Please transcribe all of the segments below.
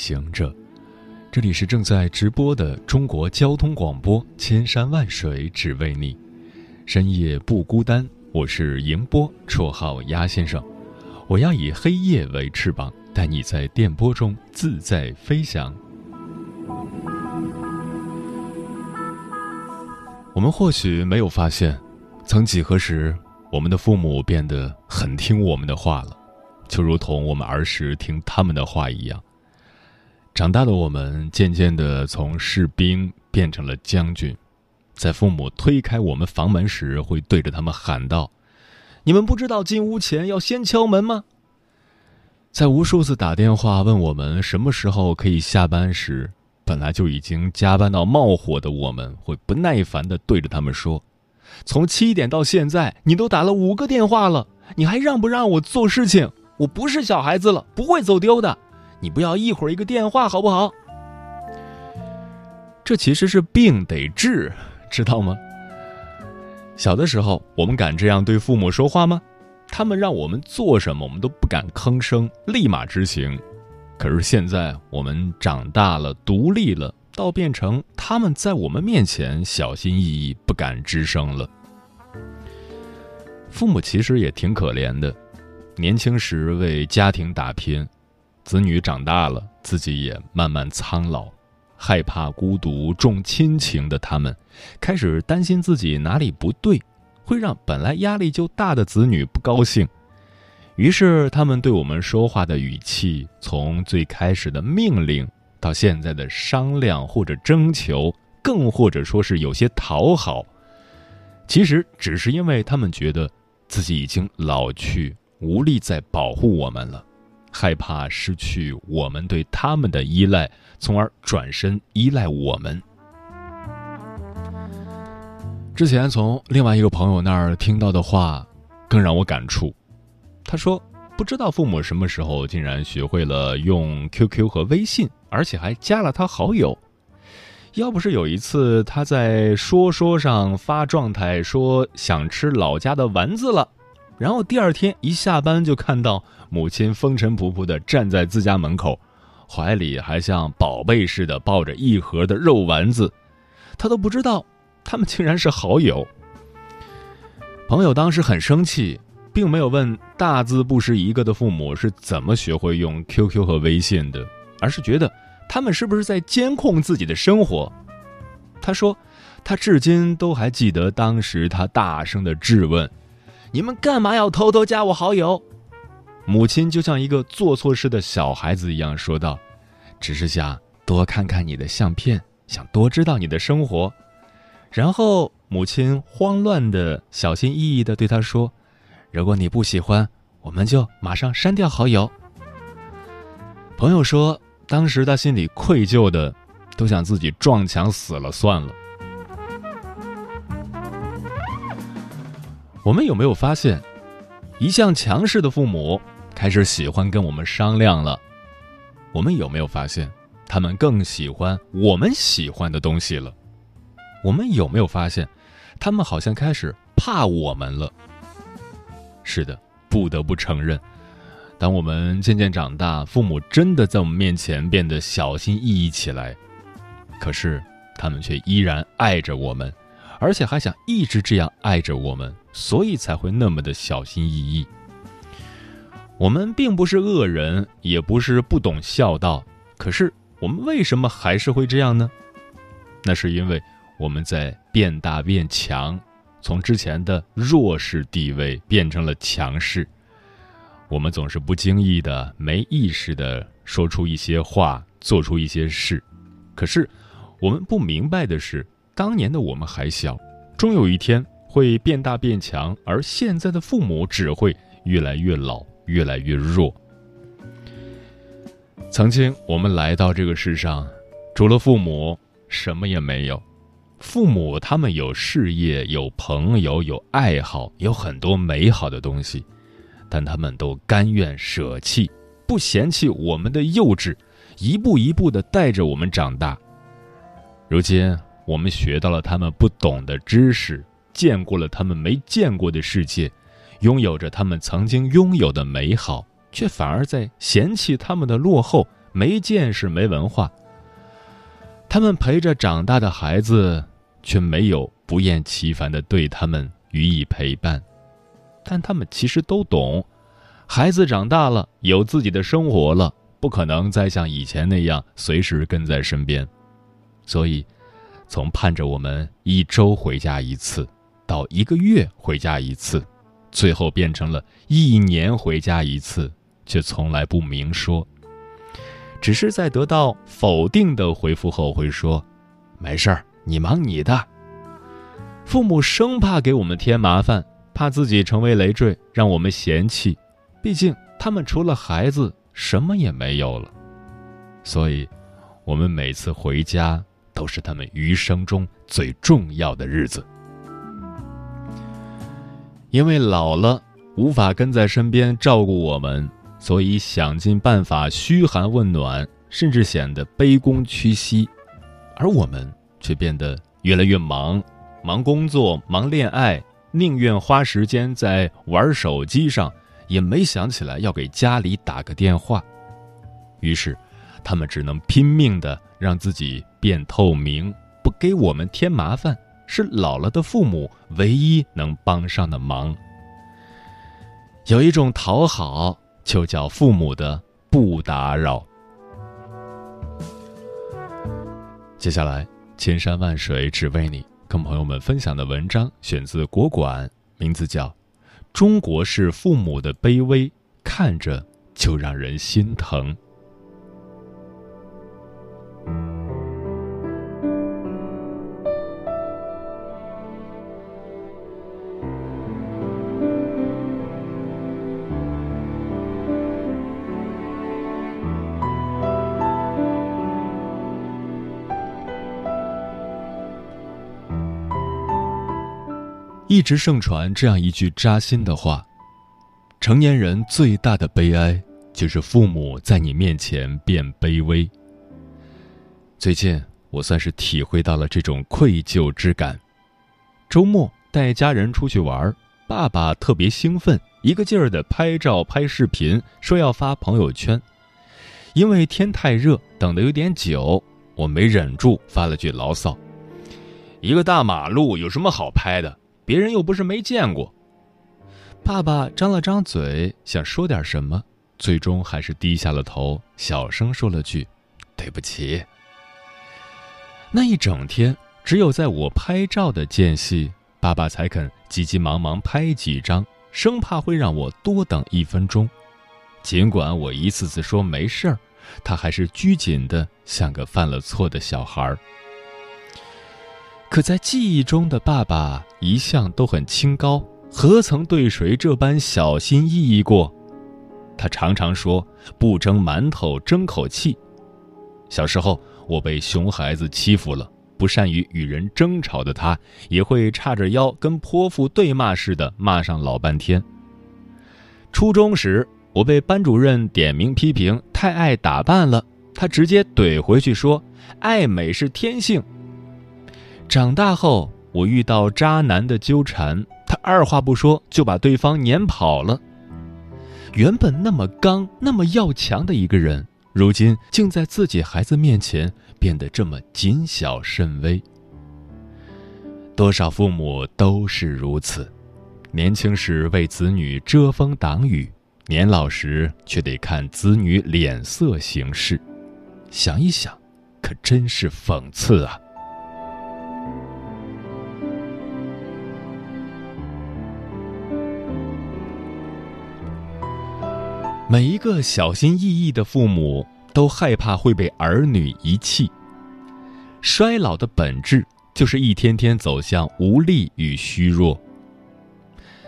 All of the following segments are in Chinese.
行者，这里是正在直播的中国交通广播，千山万水只为你，深夜不孤单。我是迎波，绰号鸭先生。我要以黑夜为翅膀，带你在电波中自在飞翔。我们或许没有发现，曾几何时，我们的父母变得很听我们的话了。就如同我们儿时听他们的话一样，长大的我们渐渐的从士兵变成了将军，在父母推开我们房门时，会对着他们喊道：“你们不知道进屋前要先敲门吗？”在无数次打电话问我们什么时候可以下班时，本来就已经加班到冒火的我们，会不耐烦的对着他们说：“从七点到现在，你都打了五个电话了，你还让不让我做事情？”我不是小孩子了，不会走丢的。你不要一会儿一个电话，好不好？这其实是病得治，知道吗？小的时候，我们敢这样对父母说话吗？他们让我们做什么，我们都不敢吭声，立马执行。可是现在，我们长大了，独立了，倒变成他们在我们面前小心翼翼，不敢吱声了。父母其实也挺可怜的。年轻时为家庭打拼，子女长大了，自己也慢慢苍老，害怕孤独、重亲情的他们，开始担心自己哪里不对，会让本来压力就大的子女不高兴。于是，他们对我们说话的语气，从最开始的命令，到现在的商量或者征求，更或者说是有些讨好，其实只是因为他们觉得自己已经老去。无力再保护我们了，害怕失去我们对他们的依赖，从而转身依赖我们。之前从另外一个朋友那儿听到的话，更让我感触。他说：“不知道父母什么时候竟然学会了用 QQ 和微信，而且还加了他好友。要不是有一次他在说说上发状态说想吃老家的丸子了。”然后第二天一下班就看到母亲风尘仆仆地站在自家门口，怀里还像宝贝似的抱着一盒的肉丸子，他都不知道他们竟然是好友。朋友当时很生气，并没有问大字不识一个的父母是怎么学会用 QQ 和微信的，而是觉得他们是不是在监控自己的生活。他说，他至今都还记得当时他大声的质问。你们干嘛要偷偷加我好友？母亲就像一个做错事的小孩子一样说道：“只是想多看看你的相片，想多知道你的生活。”然后母亲慌乱的、小心翼翼的对他说：“如果你不喜欢，我们就马上删掉好友。”朋友说，当时他心里愧疚的，都想自己撞墙死了算了。我们有没有发现，一向强势的父母开始喜欢跟我们商量了？我们有没有发现，他们更喜欢我们喜欢的东西了？我们有没有发现，他们好像开始怕我们了？是的，不得不承认，当我们渐渐长大，父母真的在我们面前变得小心翼翼起来，可是他们却依然爱着我们。而且还想一直这样爱着我们，所以才会那么的小心翼翼。我们并不是恶人，也不是不懂孝道，可是我们为什么还是会这样呢？那是因为我们在变大变强，从之前的弱势地位变成了强势。我们总是不经意的、没意识的说出一些话，做出一些事，可是我们不明白的是。当年的我们还小，终有一天会变大变强，而现在的父母只会越来越老，越来越弱。曾经我们来到这个世上，除了父母，什么也没有。父母他们有事业，有朋友，有爱好，有很多美好的东西，但他们都甘愿舍弃，不嫌弃我们的幼稚，一步一步的带着我们长大。如今我们学到了他们不懂的知识，见过了他们没见过的世界，拥有着他们曾经拥有的美好，却反而在嫌弃他们的落后、没见识、没文化。他们陪着长大的孩子。却没有不厌其烦的对他们予以陪伴，但他们其实都懂，孩子长大了，有自己的生活了，不可能再像以前那样随时跟在身边，所以，从盼着我们一周回家一次，到一个月回家一次，最后变成了一年回家一次，却从来不明说，只是在得到否定的回复后会说：“没事儿。”你忙你的，父母生怕给我们添麻烦，怕自己成为累赘，让我们嫌弃。毕竟他们除了孩子什么也没有了，所以，我们每次回家都是他们余生中最重要的日子。因为老了无法跟在身边照顾我们，所以想尽办法嘘寒问暖，甚至显得卑躬屈膝，而我们。却变得越来越忙，忙工作，忙恋爱，宁愿花时间在玩手机上，也没想起来要给家里打个电话。于是，他们只能拼命的让自己变透明，不给我们添麻烦，是老了的父母唯一能帮上的忙。有一种讨好，就叫父母的不打扰。接下来。千山万水只为你，跟朋友们分享的文章选自国馆，名字叫《中国式父母的卑微，看着就让人心疼》。一直盛传这样一句扎心的话：成年人最大的悲哀，就是父母在你面前变卑微。最近我算是体会到了这种愧疚之感。周末带家人出去玩，爸爸特别兴奋，一个劲儿的拍照拍视频，说要发朋友圈。因为天太热，等的有点久，我没忍住发了句牢骚：“一个大马路有什么好拍的？”别人又不是没见过。爸爸张了张嘴，想说点什么，最终还是低下了头，小声说了句：“对不起。”那一整天，只有在我拍照的间隙，爸爸才肯急急忙忙拍几张，生怕会让我多等一分钟。尽管我一次次说没事儿，他还是拘谨的，像个犯了错的小孩儿。可在记忆中的爸爸一向都很清高，何曾对谁这般小心翼翼过？他常常说“不蒸馒头争口气”。小时候，我被熊孩子欺负了，不善于与人争吵的他，也会叉着腰跟泼妇对骂似的骂上老半天。初中时，我被班主任点名批评太爱打扮了，他直接怼回去说：“爱美是天性。”长大后，我遇到渣男的纠缠，他二话不说就把对方撵跑了。原本那么刚、那么要强的一个人，如今竟在自己孩子面前变得这么谨小慎微。多少父母都是如此，年轻时为子女遮风挡雨，年老时却得看子女脸色行事。想一想，可真是讽刺啊！每一个小心翼翼的父母都害怕会被儿女遗弃。衰老的本质就是一天天走向无力与虚弱。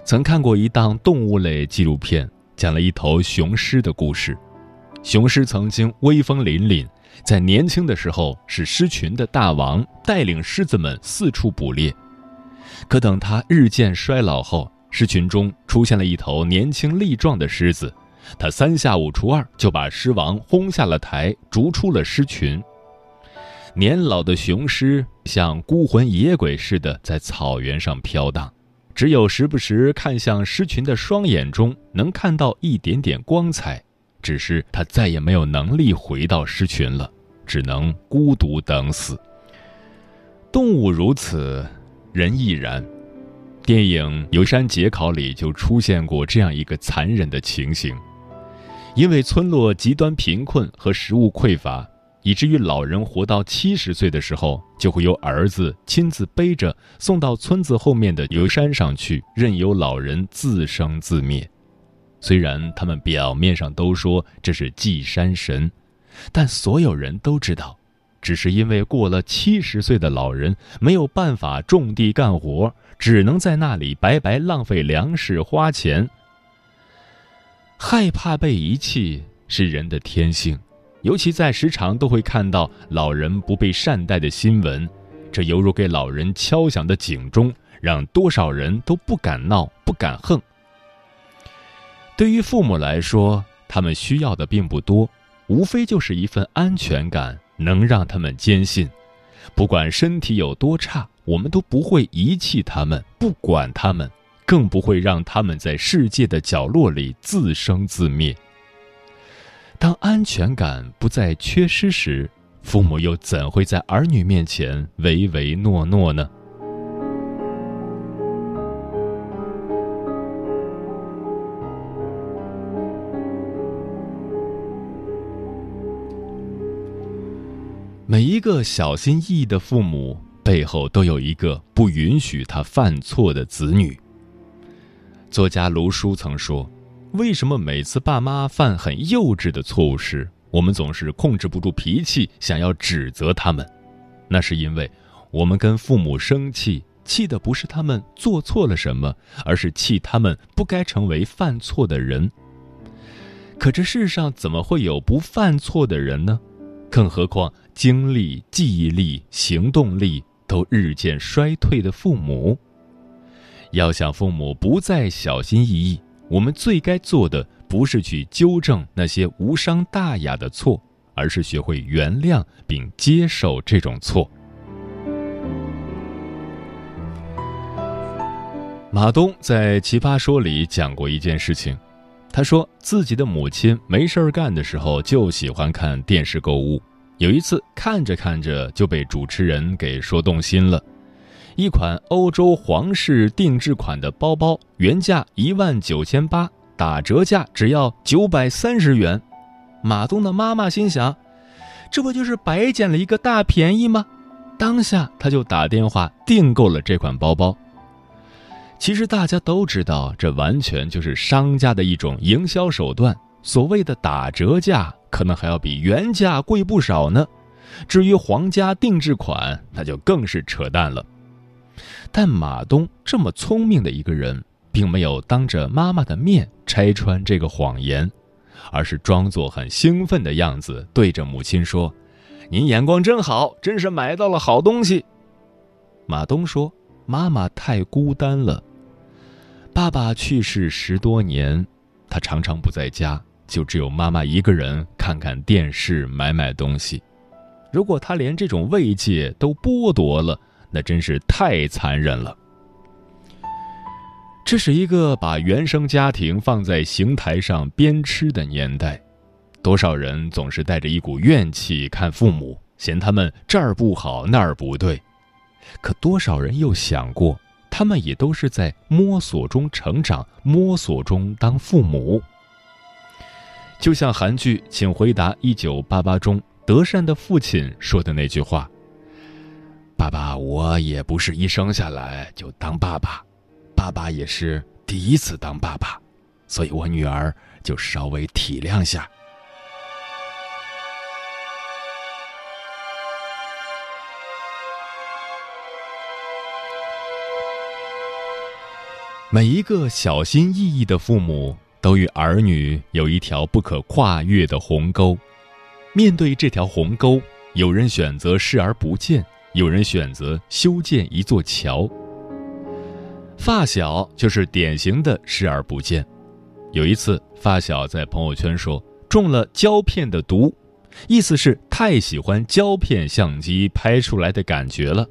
曾看过一档动物类纪录片，讲了一头雄狮的故事。雄狮曾经威风凛凛，在年轻的时候是狮群的大王，带领狮子们四处捕猎。可等他日渐衰老后，狮群中出现了一头年轻力壮的狮子，他三下五除二就把狮王轰下了台，逐出了狮群。年老的雄狮像孤魂野鬼似的在草原上飘荡，只有时不时看向狮群的双眼中能看到一点点光彩。只是他再也没有能力回到狮群了，只能孤独等死。动物如此，人亦然。电影《游山解考》里就出现过这样一个残忍的情形：因为村落极端贫困和食物匮乏，以至于老人活到七十岁的时候，就会由儿子亲自背着送到村子后面的游山上去，任由老人自生自灭。虽然他们表面上都说这是祭山神，但所有人都知道，只是因为过了七十岁的老人没有办法种地干活，只能在那里白白浪费粮食花钱。害怕被遗弃是人的天性，尤其在时常都会看到老人不被善待的新闻，这犹如给老人敲响的警钟，让多少人都不敢闹，不敢横。对于父母来说，他们需要的并不多，无非就是一份安全感，能让他们坚信，不管身体有多差，我们都不会遗弃他们，不管他们，更不会让他们在世界的角落里自生自灭。当安全感不再缺失时，父母又怎会在儿女面前唯唯诺诺呢？每一个小心翼翼的父母背后，都有一个不允许他犯错的子女。作家卢叔曾说：“为什么每次爸妈犯很幼稚的错误时，我们总是控制不住脾气，想要指责他们？那是因为我们跟父母生气，气的不是他们做错了什么，而是气他们不该成为犯错的人。可这世上怎么会有不犯错的人呢？更何况……”精力、记忆力、行动力都日渐衰退的父母，要想父母不再小心翼翼，我们最该做的不是去纠正那些无伤大雅的错，而是学会原谅并接受这种错。马东在《奇葩说》里讲过一件事情，他说自己的母亲没事儿干的时候就喜欢看电视购物。有一次看着看着就被主持人给说动心了，一款欧洲皇室定制款的包包，原价一万九千八，打折价只要九百三十元。马东的妈妈心想，这不就是白捡了一个大便宜吗？当下他就打电话订购了这款包包。其实大家都知道，这完全就是商家的一种营销手段，所谓的打折价。可能还要比原价贵不少呢。至于皇家定制款，那就更是扯淡了。但马东这么聪明的一个人，并没有当着妈妈的面拆穿这个谎言，而是装作很兴奋的样子，对着母亲说：“您眼光真好，真是买到了好东西。”马东说：“妈妈太孤单了，爸爸去世十多年，他常常不在家。”就只有妈妈一个人看看电视、买买东西。如果他连这种慰藉都剥夺了，那真是太残忍了。这是一个把原生家庭放在刑台上鞭笞的年代，多少人总是带着一股怨气看父母，嫌他们这儿不好那儿不对。可多少人又想过，他们也都是在摸索中成长，摸索中当父母。就像韩剧《请回答一九八八》中德善的父亲说的那句话：“爸爸，我也不是一生下来就当爸爸，爸爸也是第一次当爸爸，所以我女儿就稍微体谅下。”每一个小心翼翼的父母。都与儿女有一条不可跨越的鸿沟。面对这条鸿沟，有人选择视而不见，有人选择修建一座桥。发小就是典型的视而不见。有一次，发小在朋友圈说中了胶片的毒，意思是太喜欢胶片相机拍出来的感觉了。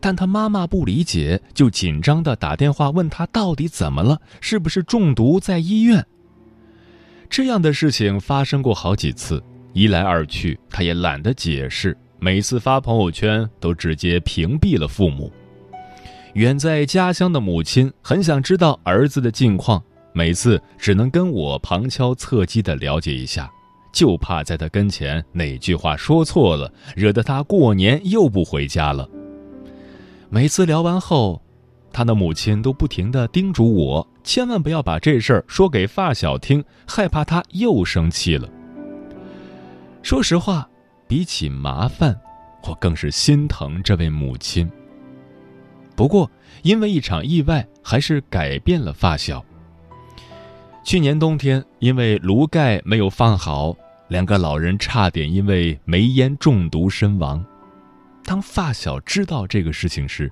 但他妈妈不理解，就紧张的打电话问他到底怎么了，是不是中毒在医院？这样的事情发生过好几次，一来二去，他也懒得解释，每次发朋友圈都直接屏蔽了父母。远在家乡的母亲很想知道儿子的近况，每次只能跟我旁敲侧击的了解一下，就怕在他跟前哪句话说错了，惹得他过年又不回家了。每次聊完后，他的母亲都不停的叮嘱我，千万不要把这事儿说给发小听，害怕他又生气了。说实话，比起麻烦，我更是心疼这位母亲。不过，因为一场意外，还是改变了发小。去年冬天，因为炉盖没有放好，两个老人差点因为煤烟中毒身亡。当发小知道这个事情时，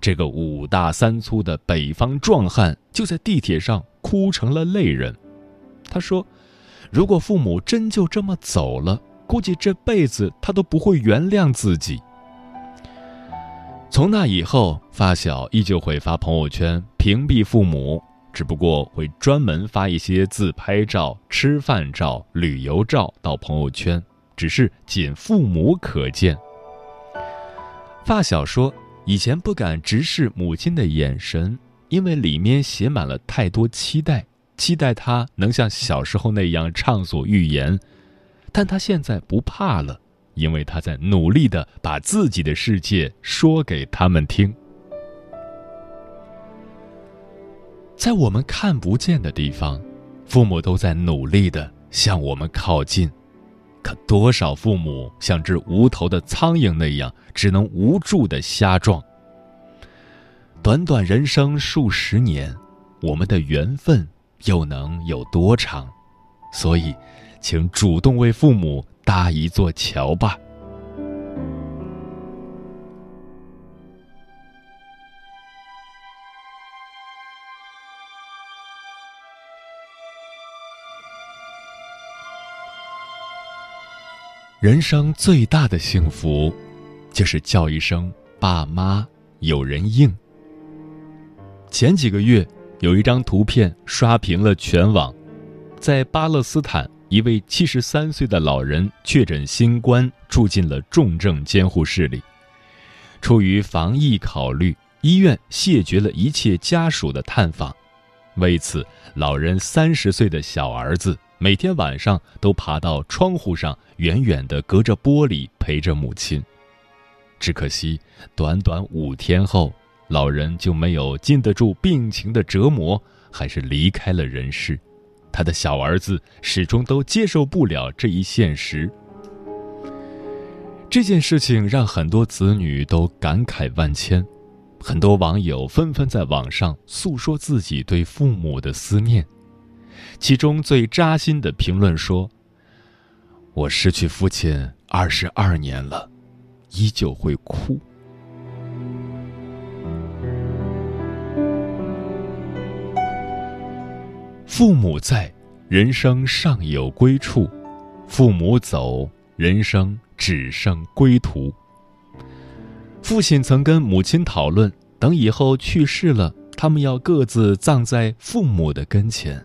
这个五大三粗的北方壮汉就在地铁上哭成了泪人。他说：“如果父母真就这么走了，估计这辈子他都不会原谅自己。”从那以后，发小依旧会发朋友圈屏蔽父母，只不过会专门发一些自拍照、吃饭照、旅游照到朋友圈，只是仅父母可见。发小说：“以前不敢直视母亲的眼神，因为里面写满了太多期待，期待她能像小时候那样畅所欲言。但他现在不怕了，因为他在努力的把自己的世界说给他们听。在我们看不见的地方，父母都在努力的向我们靠近。”可多少父母像只无头的苍蝇那样，只能无助的瞎撞。短短人生数十年，我们的缘分又能有多长？所以，请主动为父母搭一座桥吧。人生最大的幸福，就是叫一声“爸妈”，有人应。前几个月，有一张图片刷屏了全网，在巴勒斯坦，一位七十三岁的老人确诊新冠，住进了重症监护室里。出于防疫考虑，医院谢绝了一切家属的探访。为此，老人三十岁的小儿子。每天晚上都爬到窗户上，远远地隔着玻璃陪着母亲。只可惜，短短五天后，老人就没有禁得住病情的折磨，还是离开了人世。他的小儿子始终都接受不了这一现实。这件事情让很多子女都感慨万千，很多网友纷纷在网上诉说自己对父母的思念。其中最扎心的评论说：“我失去父亲二十二年了，依旧会哭。父母在，人生尚有归处；父母走，人生只剩归途。”父亲曾跟母亲讨论，等以后去世了，他们要各自葬在父母的跟前。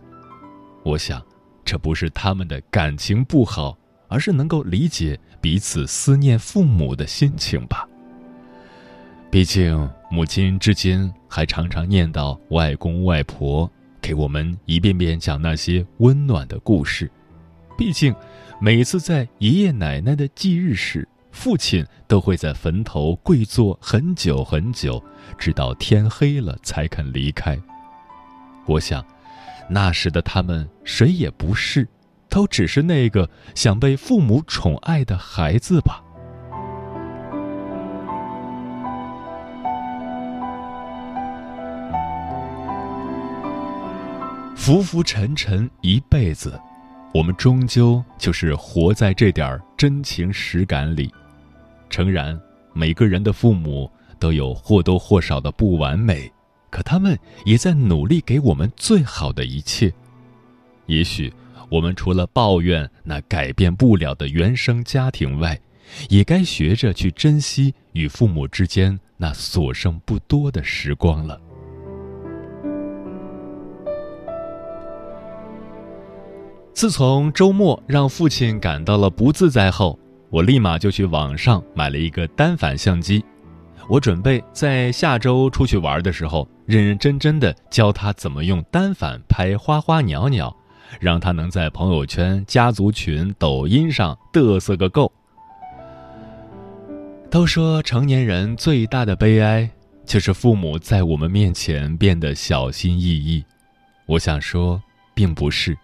我想，这不是他们的感情不好，而是能够理解彼此思念父母的心情吧。毕竟，母亲至今还常常念叨外公外婆，给我们一遍遍讲那些温暖的故事。毕竟，每次在爷爷奶奶的忌日时，父亲都会在坟头跪坐很久很久，直到天黑了才肯离开。我想。那时的他们谁也不是，都只是那个想被父母宠爱的孩子吧。浮浮沉沉一辈子，我们终究就是活在这点真情实感里。诚然，每个人的父母都有或多或少的不完美，可他们也在努力给我们最好的一切。也许，我们除了抱怨那改变不了的原生家庭外，也该学着去珍惜与父母之间那所剩不多的时光了。自从周末让父亲感到了不自在后，我立马就去网上买了一个单反相机。我准备在下周出去玩的时候，认认真真的教他怎么用单反拍花花鸟鸟，让他能在朋友圈、家族群、抖音上嘚瑟个够。都说成年人最大的悲哀，就是父母在我们面前变得小心翼翼。我想说，并不是。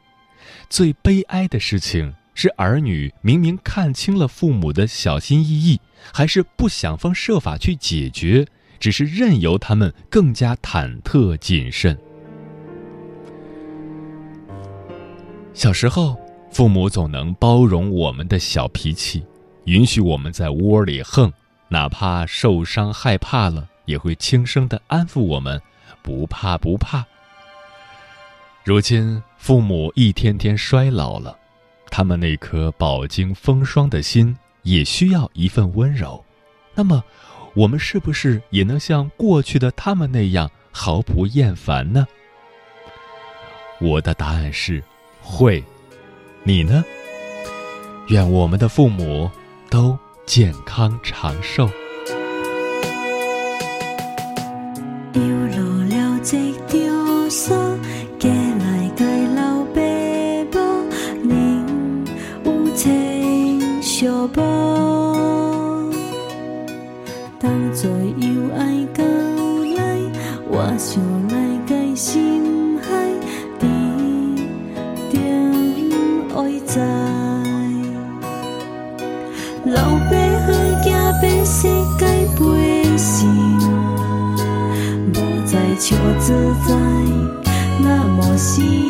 最悲哀的事情是，儿女明明看清了父母的小心翼翼，还是不想方设法去解决，只是任由他们更加忐忑谨慎。小时候，父母总能包容我们的小脾气，允许我们在窝里横，哪怕受伤害怕了，也会轻声的安抚我们：“不怕，不怕。”如今，父母一天天衰老了，他们那颗饱经风霜的心也需要一份温柔。那么，我们是不是也能像过去的他们那样毫不厌烦呢？我的答案是会。你呢？愿我们的父母都健康长寿。当初由爱到来我想来解心海老爸世界自在那么心